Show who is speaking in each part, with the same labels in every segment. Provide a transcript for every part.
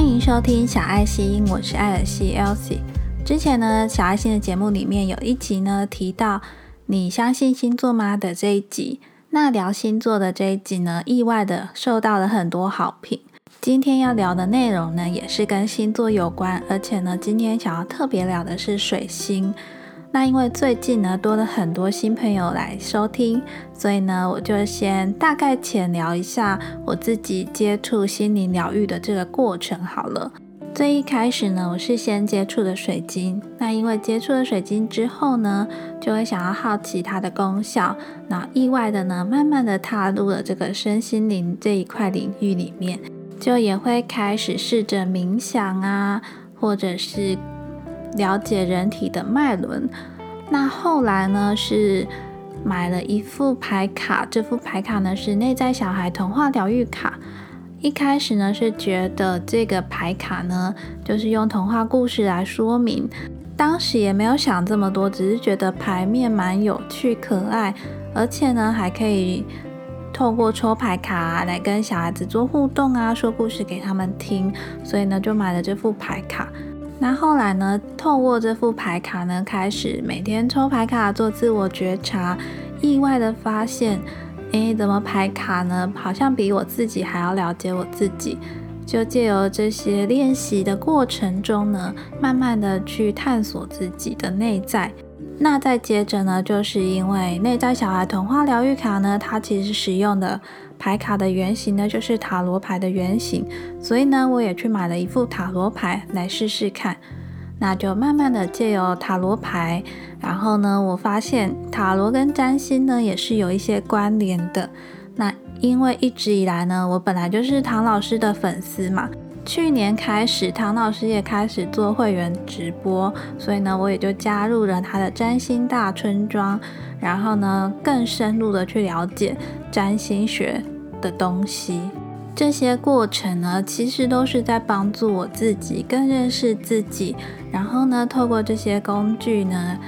Speaker 1: 欢迎收听小爱心，我是艾尔西 Elsie。之前呢，小爱心的节目里面有一集呢提到“你相信星座吗”的这一集，那聊星座的这一集呢，意外的受到了很多好评。今天要聊的内容呢，也是跟星座有关，而且呢，今天想要特别聊的是水星。那因为最近呢多了很多新朋友来收听，所以呢我就先大概浅聊一下我自己接触心灵疗愈的这个过程好了。最一开始呢，我是先接触的水晶。那因为接触了水晶之后呢，就会想要好奇它的功效，那意外的呢，慢慢的踏入了这个身心灵这一块领域里面，就也会开始试着冥想啊，或者是。了解人体的脉轮，那后来呢是买了一副牌卡，这副牌卡呢是内在小孩童话疗愈卡。一开始呢是觉得这个牌卡呢就是用童话故事来说明，当时也没有想这么多，只是觉得牌面蛮有趣可爱，而且呢还可以透过抽牌卡来跟小孩子做互动啊，说故事给他们听，所以呢就买了这副牌卡。那后来呢？透过这副牌卡呢，开始每天抽牌卡做自我觉察，意外的发现，诶，怎么牌卡呢？好像比我自己还要了解我自己。就借由这些练习的过程中呢，慢慢的去探索自己的内在。那再接着呢，就是因为内在小孩童话疗愈卡呢，它其实使用的。牌卡的原型呢，就是塔罗牌的原型，所以呢，我也去买了一副塔罗牌来试试看。那就慢慢的借由塔罗牌，然后呢，我发现塔罗跟占星呢也是有一些关联的。那因为一直以来呢，我本来就是唐老师的粉丝嘛，去年开始唐老师也开始做会员直播，所以呢，我也就加入了他的占星大村庄。然后呢，更深入的去了解占星学的东西，这些过程呢，其实都是在帮助我自己更认识自己。然后呢，透过这些工具呢，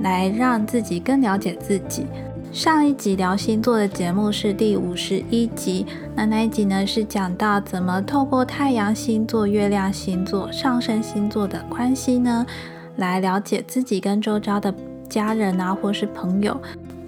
Speaker 1: 来让自己更了解自己。上一集聊星座的节目是第五十一集，那那一集呢是讲到怎么透过太阳星座、月亮星座、上升星座的关系呢，来了解自己跟周遭的。家人啊，或是朋友。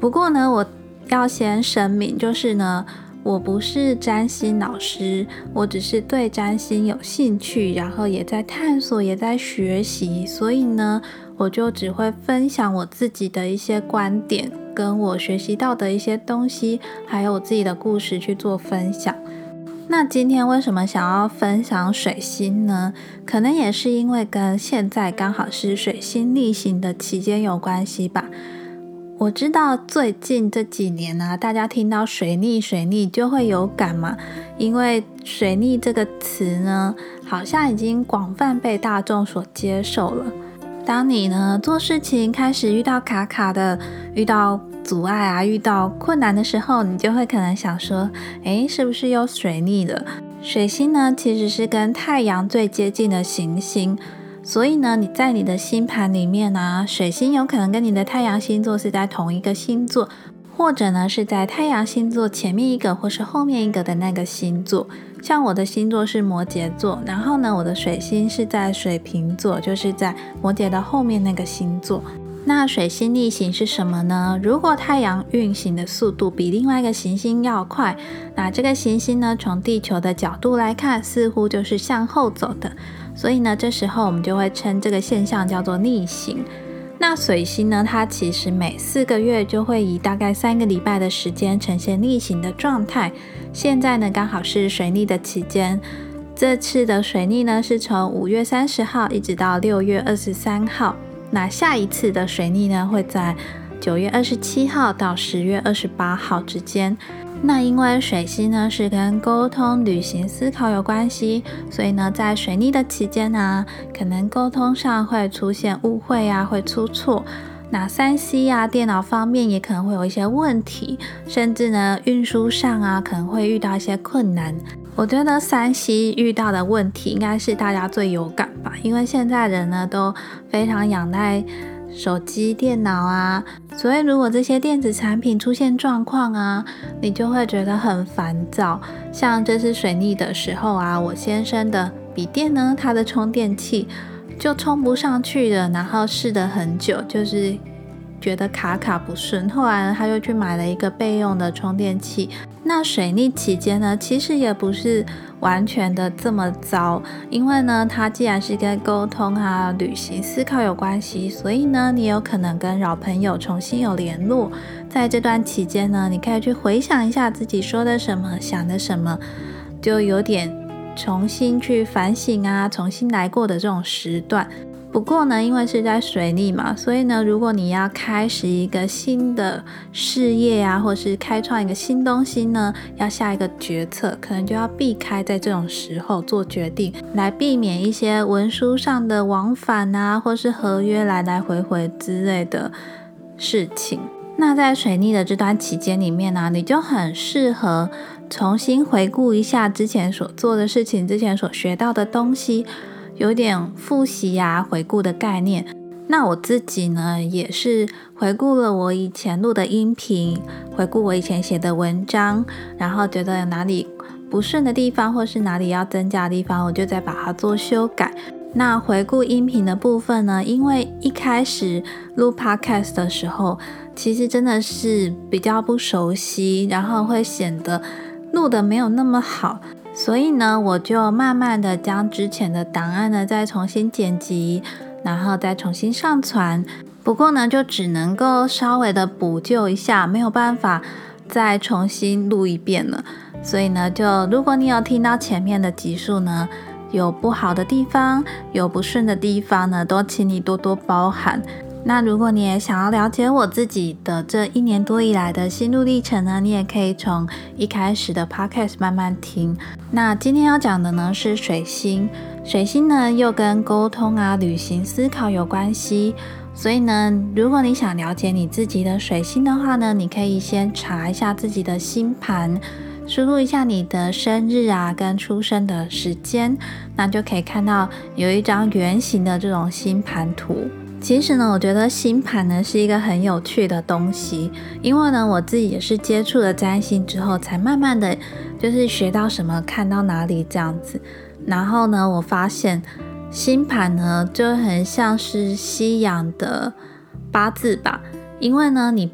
Speaker 1: 不过呢，我要先声明，就是呢，我不是占星老师，我只是对占星有兴趣，然后也在探索，也在学习。所以呢，我就只会分享我自己的一些观点，跟我学习到的一些东西，还有我自己的故事去做分享。那今天为什么想要分享水星呢？可能也是因为跟现在刚好是水星逆行的期间有关系吧。我知道最近这几年呢，大家听到水逆水逆就会有感嘛，因为水逆这个词呢，好像已经广泛被大众所接受了。当你呢做事情开始遇到卡卡的，遇到。阻碍啊，遇到困难的时候，你就会可能想说，诶，是不是又水逆了？水星呢，其实是跟太阳最接近的行星，所以呢，你在你的星盘里面呢，水星有可能跟你的太阳星座是在同一个星座，或者呢是在太阳星座前面一个或是后面一个的那个星座。像我的星座是摩羯座，然后呢，我的水星是在水瓶座，就是在摩羯的后面那个星座。那水星逆行是什么呢？如果太阳运行的速度比另外一个行星要快，那这个行星呢，从地球的角度来看，似乎就是向后走的。所以呢，这时候我们就会称这个现象叫做逆行。那水星呢，它其实每四个月就会以大概三个礼拜的时间呈现逆行的状态。现在呢，刚好是水逆的期间。这次的水逆呢，是从五月三十号一直到六月二十三号。那下一次的水逆呢，会在九月二十七号到十月二十八号之间。那因为水星呢是跟沟通、旅行、思考有关系，所以呢，在水逆的期间呢，可能沟通上会出现误会啊，会出错。那三 C 啊，电脑方面也可能会有一些问题，甚至呢，运输上啊，可能会遇到一些困难。我觉得三 C 遇到的问题应该是大家最有感吧，因为现在人呢都非常仰赖手机、电脑啊，所以如果这些电子产品出现状况啊，你就会觉得很烦躁。像这次水逆的时候啊，我先生的笔电呢，它的充电器就充不上去了，然后试了很久，就是觉得卡卡不顺。后来他又去买了一个备用的充电器。那水逆期间呢，其实也不是完全的这么糟，因为呢，它既然是跟沟通啊、旅行、思考有关系，所以呢，你有可能跟老朋友重新有联络。在这段期间呢，你可以去回想一下自己说的什么、想的什么，就有点重新去反省啊、重新来过的这种时段。不过呢，因为是在水逆嘛，所以呢，如果你要开始一个新的事业啊，或是开创一个新东西呢，要下一个决策，可能就要避开在这种时候做决定，来避免一些文书上的往返啊，或是合约来来回回之类的事情。那在水逆的这段期间里面呢，你就很适合重新回顾一下之前所做的事情，之前所学到的东西。有点复习呀、回顾的概念。那我自己呢，也是回顾了我以前录的音频，回顾我以前写的文章，然后觉得有哪里不顺的地方，或是哪里要增加的地方，我就再把它做修改。那回顾音频的部分呢，因为一开始录 podcast 的时候，其实真的是比较不熟悉，然后会显得录的没有那么好。所以呢，我就慢慢的将之前的档案呢再重新剪辑，然后再重新上传。不过呢，就只能够稍微的补救一下，没有办法再重新录一遍了。所以呢，就如果你有听到前面的集数呢，有不好的地方，有不顺的地方呢，都请你多多包涵。那如果你也想要了解我自己的这一年多以来的心路历程呢，你也可以从一开始的 podcast 慢慢听。那今天要讲的呢是水星，水星呢又跟沟通啊、旅行、思考有关系。所以呢，如果你想了解你自己的水星的话呢，你可以先查一下自己的星盘，输入一下你的生日啊跟出生的时间，那就可以看到有一张圆形的这种星盘图。其实呢，我觉得星盘呢是一个很有趣的东西，因为呢，我自己也是接触了占星之后，才慢慢的就是学到什么看到哪里这样子。然后呢，我发现星盘呢就很像是西洋的八字吧，因为呢你。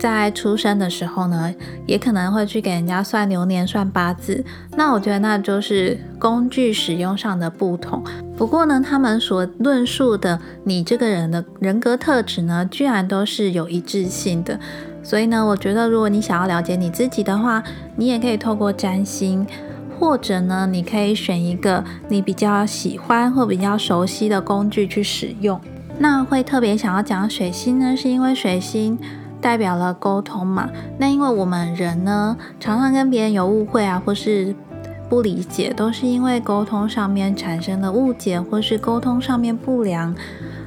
Speaker 1: 在出生的时候呢，也可能会去给人家算流年、算八字。那我觉得那就是工具使用上的不同。不过呢，他们所论述的你这个人的人格特质呢，居然都是有一致性的。所以呢，我觉得如果你想要了解你自己的话，你也可以透过占星，或者呢，你可以选一个你比较喜欢或比较熟悉的工具去使用。那会特别想要讲水星呢，是因为水星。代表了沟通嘛？那因为我们人呢，常常跟别人有误会啊，或是不理解，都是因为沟通上面产生了误解，或是沟通上面不良。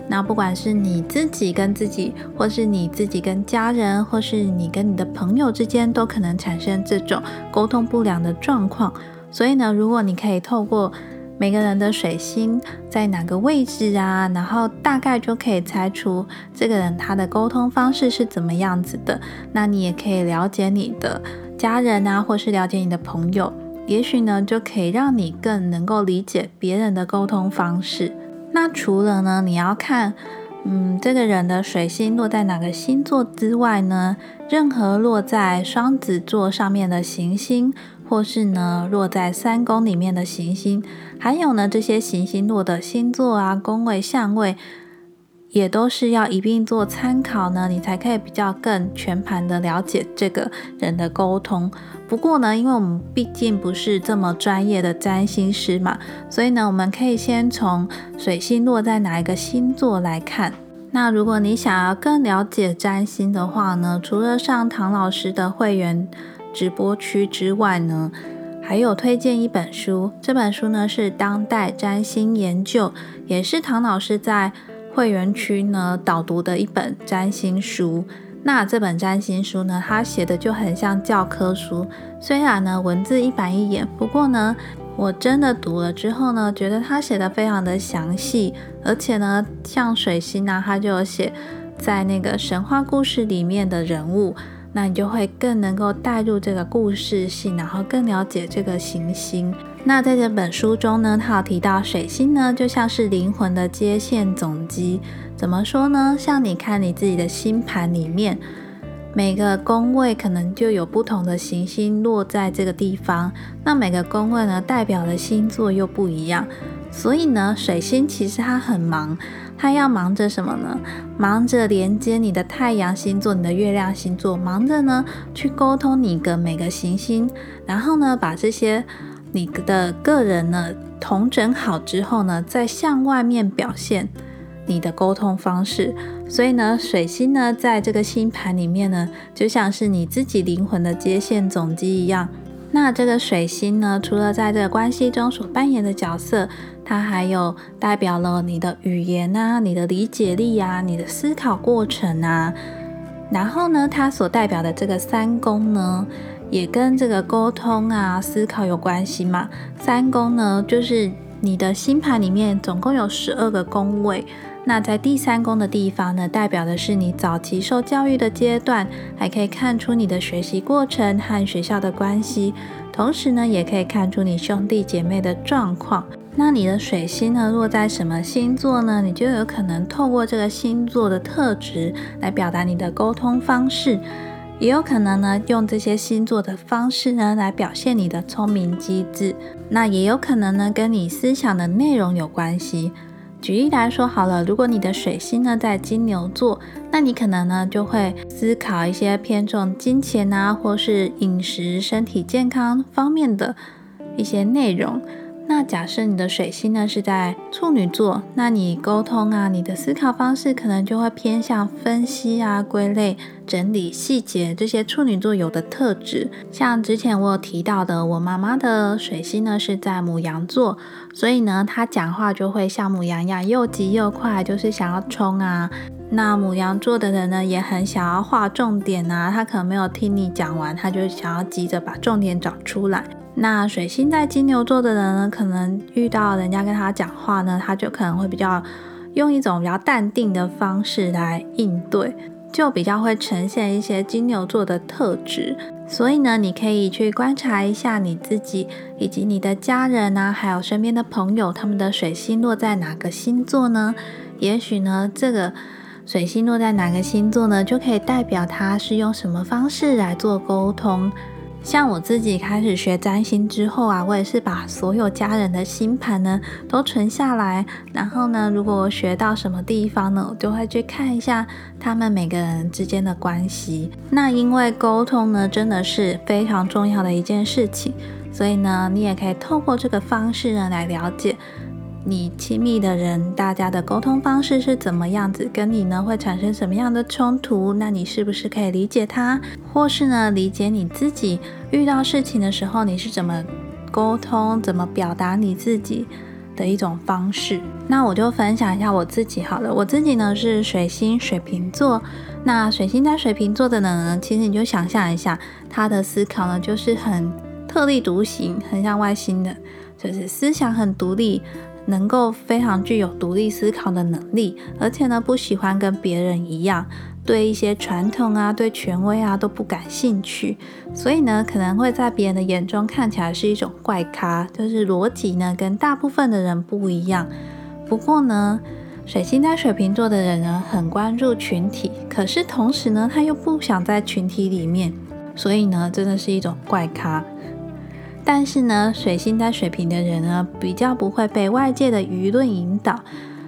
Speaker 1: 那不管是你自己跟自己，或是你自己跟家人，或是你跟你的朋友之间，都可能产生这种沟通不良的状况。所以呢，如果你可以透过每个人的水星在哪个位置啊？然后大概就可以猜出这个人他的沟通方式是怎么样子的。那你也可以了解你的家人啊，或是了解你的朋友，也许呢就可以让你更能够理解别人的沟通方式。那除了呢，你要看，嗯，这个人的水星落在哪个星座之外呢？任何落在双子座上面的行星。或是呢，落在三宫里面的行星，还有呢，这些行星落的星座啊、宫位、相位，也都是要一并做参考呢，你才可以比较更全盘的了解这个人的沟通。不过呢，因为我们毕竟不是这么专业的占星师嘛，所以呢，我们可以先从水星落在哪一个星座来看。那如果你想要更了解占星的话呢，除了上唐老师的会员。直播区之外呢，还有推荐一本书。这本书呢是《当代占星研究》，也是唐老师在会员区呢导读的一本占星书。那这本占星书呢，他写的就很像教科书，虽然呢文字一板一眼，不过呢，我真的读了之后呢，觉得他写的非常的详细，而且呢，像水星啊，他就有写在那个神话故事里面的人物。那你就会更能够带入这个故事性，然后更了解这个行星。那在这本书中呢，他有提到水星呢，就像是灵魂的接线总机。怎么说呢？像你看你自己的星盘里面，每个宫位可能就有不同的行星落在这个地方。那每个宫位呢，代表的星座又不一样。所以呢，水星其实它很忙，它要忙着什么呢？忙着连接你的太阳星座、你的月亮星座，忙着呢去沟通你的每个行星，然后呢把这些。你的个人呢，统整好之后呢，再向外面表现你的沟通方式。所以呢，水星呢，在这个星盘里面呢，就像是你自己灵魂的接线总机一样。那这个水星呢，除了在这个关系中所扮演的角色，它还有代表了你的语言啊、你的理解力啊、你的思考过程啊。然后呢，它所代表的这个三宫呢。也跟这个沟通啊、思考有关系嘛。三宫呢，就是你的星盘里面总共有十二个宫位。那在第三宫的地方呢，代表的是你早期受教育的阶段，还可以看出你的学习过程和学校的关系。同时呢，也可以看出你兄弟姐妹的状况。那你的水星呢，落在什么星座呢？你就有可能透过这个星座的特质来表达你的沟通方式。也有可能呢，用这些星座的方式呢，来表现你的聪明机智。那也有可能呢，跟你思想的内容有关系。举例来说好了，如果你的水星呢在金牛座，那你可能呢就会思考一些偏重金钱啊，或是饮食、身体健康方面的一些内容。那假设你的水星呢是在处女座，那你沟通啊，你的思考方式可能就会偏向分析啊、归类、整理细节这些处女座有的特质。像之前我有提到的，我妈妈的水星呢是在母羊座，所以呢，她讲话就会像母羊一样又急又快，就是想要冲啊。那母羊座的人呢，也很想要画重点啊，他可能没有听你讲完，他就想要急着把重点找出来。那水星在金牛座的人呢，可能遇到人家跟他讲话呢，他就可能会比较用一种比较淡定的方式来应对，就比较会呈现一些金牛座的特质。所以呢，你可以去观察一下你自己以及你的家人啊，还有身边的朋友，他们的水星落在哪个星座呢？也许呢，这个水星落在哪个星座呢，就可以代表他是用什么方式来做沟通。像我自己开始学占星之后啊，我也是把所有家人的星盘呢都存下来，然后呢，如果我学到什么地方呢，我就会去看一下他们每个人之间的关系。那因为沟通呢，真的是非常重要的一件事情，所以呢，你也可以透过这个方式呢来了解。你亲密的人，大家的沟通方式是怎么样子？跟你呢会产生什么样的冲突？那你是不是可以理解他，或是呢理解你自己遇到事情的时候，你是怎么沟通、怎么表达你自己的一种方式？那我就分享一下我自己好了。我自己呢是水星水瓶座，那水星在水瓶座的呢，其实你就想象一下，他的思考呢就是很特立独行，很像外星的，就是思想很独立。能够非常具有独立思考的能力，而且呢不喜欢跟别人一样，对一些传统啊、对权威啊都不感兴趣，所以呢可能会在别人的眼中看起来是一种怪咖，就是逻辑呢跟大部分的人不一样。不过呢，水星在水瓶座的人呢很关注群体，可是同时呢他又不想在群体里面，所以呢真的是一种怪咖。但是呢，水星在水瓶的人呢，比较不会被外界的舆论引导。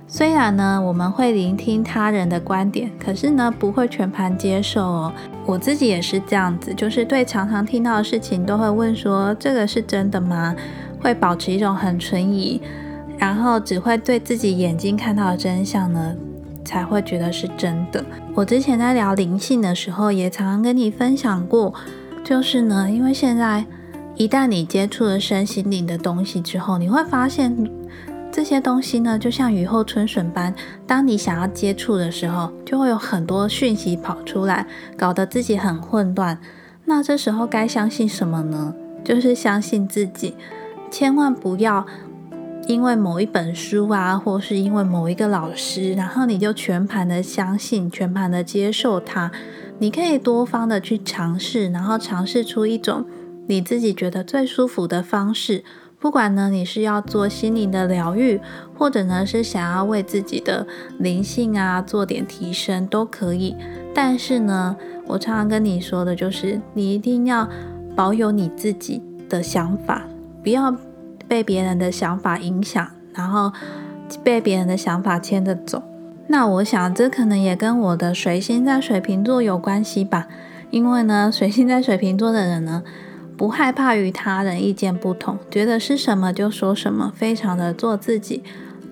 Speaker 1: 虽然呢，我们会聆听他人的观点，可是呢，不会全盘接受哦。我自己也是这样子，就是对常常听到的事情，都会问说：“这个是真的吗？”会保持一种很存疑，然后只会对自己眼睛看到的真相呢，才会觉得是真的。我之前在聊灵性的时候，也常常跟你分享过，就是呢，因为现在。一旦你接触了身心灵的东西之后，你会发现这些东西呢，就像雨后春笋般，当你想要接触的时候，就会有很多讯息跑出来，搞得自己很混乱。那这时候该相信什么呢？就是相信自己，千万不要因为某一本书啊，或是因为某一个老师，然后你就全盘的相信，全盘的接受它。你可以多方的去尝试，然后尝试出一种。你自己觉得最舒服的方式，不管呢你是要做心灵的疗愈，或者呢是想要为自己的灵性啊做点提升都可以。但是呢，我常常跟你说的就是，你一定要保有你自己的想法，不要被别人的想法影响，然后被别人的想法牵着走。那我想，这可能也跟我的水星在水瓶座有关系吧。因为呢，水星在水瓶座的人呢，不害怕与他人意见不同，觉得是什么就说什么，非常的做自己。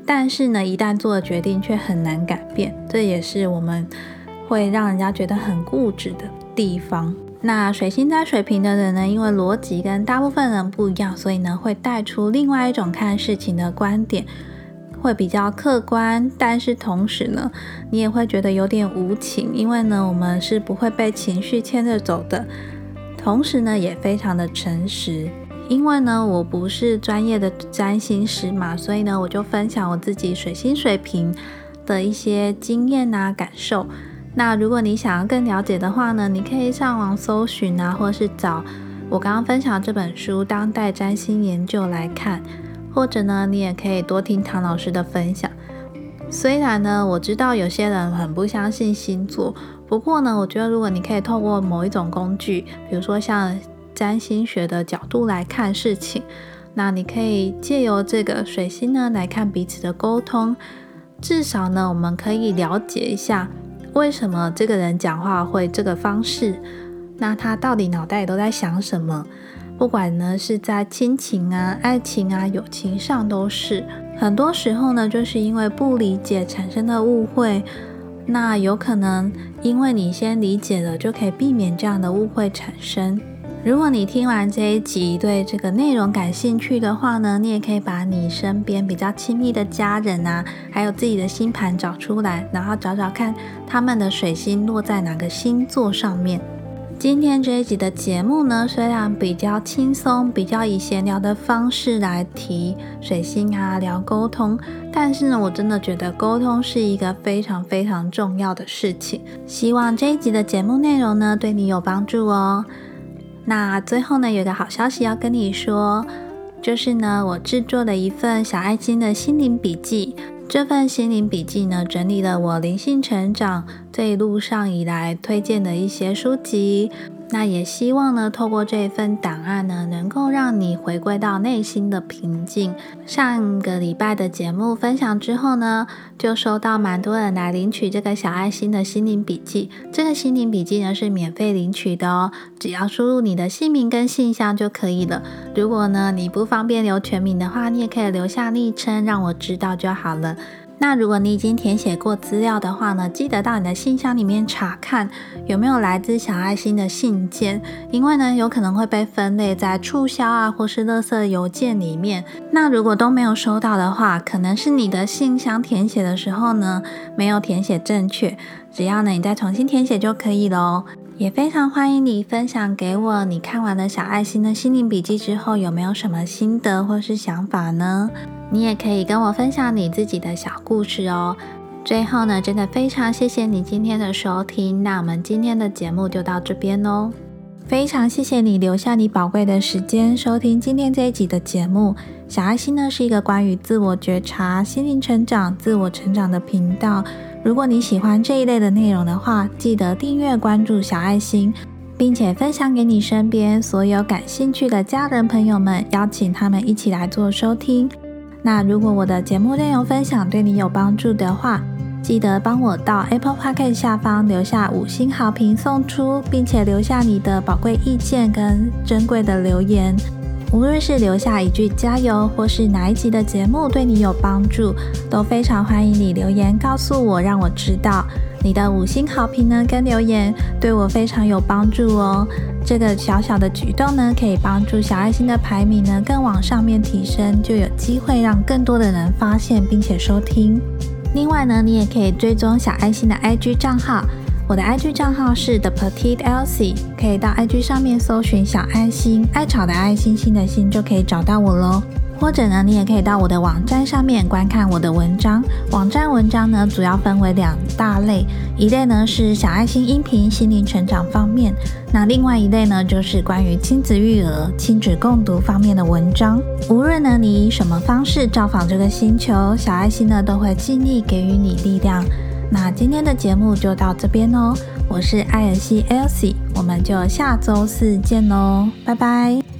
Speaker 1: 但是呢，一旦做了决定，却很难改变。这也是我们会让人家觉得很固执的地方。那水星在水瓶的人呢，因为逻辑跟大部分人不一样，所以呢，会带出另外一种看事情的观点。会比较客观，但是同时呢，你也会觉得有点无情，因为呢，我们是不会被情绪牵着走的。同时呢，也非常的诚实，因为呢，我不是专业的占星师嘛，所以呢，我就分享我自己水星水平的一些经验啊感受。那如果你想要更了解的话呢，你可以上网搜寻啊，或是找我刚刚分享这本书《当代占星研究》来看。或者呢，你也可以多听唐老师的分享。虽然呢，我知道有些人很不相信星座，不过呢，我觉得如果你可以透过某一种工具，比如说像占星学的角度来看事情，那你可以借由这个水星呢来看彼此的沟通，至少呢，我们可以了解一下为什么这个人讲话会这个方式，那他到底脑袋里都在想什么。不管呢是在亲情啊、爱情啊、友情上，都是很多时候呢，就是因为不理解产生的误会。那有可能因为你先理解了，就可以避免这样的误会产生。如果你听完这一集对这个内容感兴趣的话呢，你也可以把你身边比较亲密的家人啊，还有自己的星盘找出来，然后找找看他们的水星落在哪个星座上面。今天这一集的节目呢，虽然比较轻松，比较以闲聊的方式来提水星啊，聊沟通，但是呢，我真的觉得沟通是一个非常非常重要的事情。希望这一集的节目内容呢，对你有帮助哦。那最后呢，有个好消息要跟你说，就是呢，我制作了一份小爱心的心灵笔记。这份心灵笔记呢，整理了我灵性成长这一路上以来推荐的一些书籍。那也希望呢，透过这一份档案呢，能够让你回归到内心的平静。上个礼拜的节目分享之后呢，就收到蛮多人来领取这个小爱心的心灵笔记。这个心灵笔记呢是免费领取的哦，只要输入你的姓名跟信箱就可以了。如果呢你不方便留全名的话，你也可以留下昵称，让我知道就好了。那如果你已经填写过资料的话呢，记得到你的信箱里面查看有没有来自小爱心的信件，因为呢有可能会被分类在促销啊或是垃圾邮件里面。那如果都没有收到的话，可能是你的信箱填写的时候呢没有填写正确，只要呢你再重新填写就可以了哦。也非常欢迎你分享给我你看完了小爱心的心灵笔记之后有没有什么心得或是想法呢？你也可以跟我分享你自己的小故事哦。最后呢，真的非常谢谢你今天的收听，那我们今天的节目就到这边喽。非常谢谢你留下你宝贵的时间收听今天这一集的节目。小爱心呢是一个关于自我觉察、心灵成长、自我成长的频道。如果你喜欢这一类的内容的话，记得订阅关注小爱心，并且分享给你身边所有感兴趣的家人朋友们，邀请他们一起来做收听。那如果我的节目内容分享对你有帮助的话，记得帮我到 Apple Podcast 下方留下五星好评送出，并且留下你的宝贵意见跟珍贵的留言。无论是留下一句加油，或是哪一集的节目对你有帮助，都非常欢迎你留言告诉我，让我知道。你的五星好评呢，跟留言对我非常有帮助哦。这个小小的举动呢，可以帮助小爱心的排名呢更往上面提升，就有机会让更多的人发现并且收听。另外呢，你也可以追踪小爱心的 IG 账号，我的 IG 账号是 The Petite Elsie，可以到 IG 上面搜寻小爱心，爱草的爱心心的心就可以找到我喽。或者呢，你也可以到我的网站上面观看我的文章。网站文章呢，主要分为两大类，一类呢是小爱心音频心灵成长方面，那另外一类呢就是关于亲子育儿、亲子共读方面的文章。无论呢你以什么方式造访这个星球，小爱心呢都会尽力给予你力量。那今天的节目就到这边哦，我是艾尔西 Elsie，我们就下周四见喽，拜拜。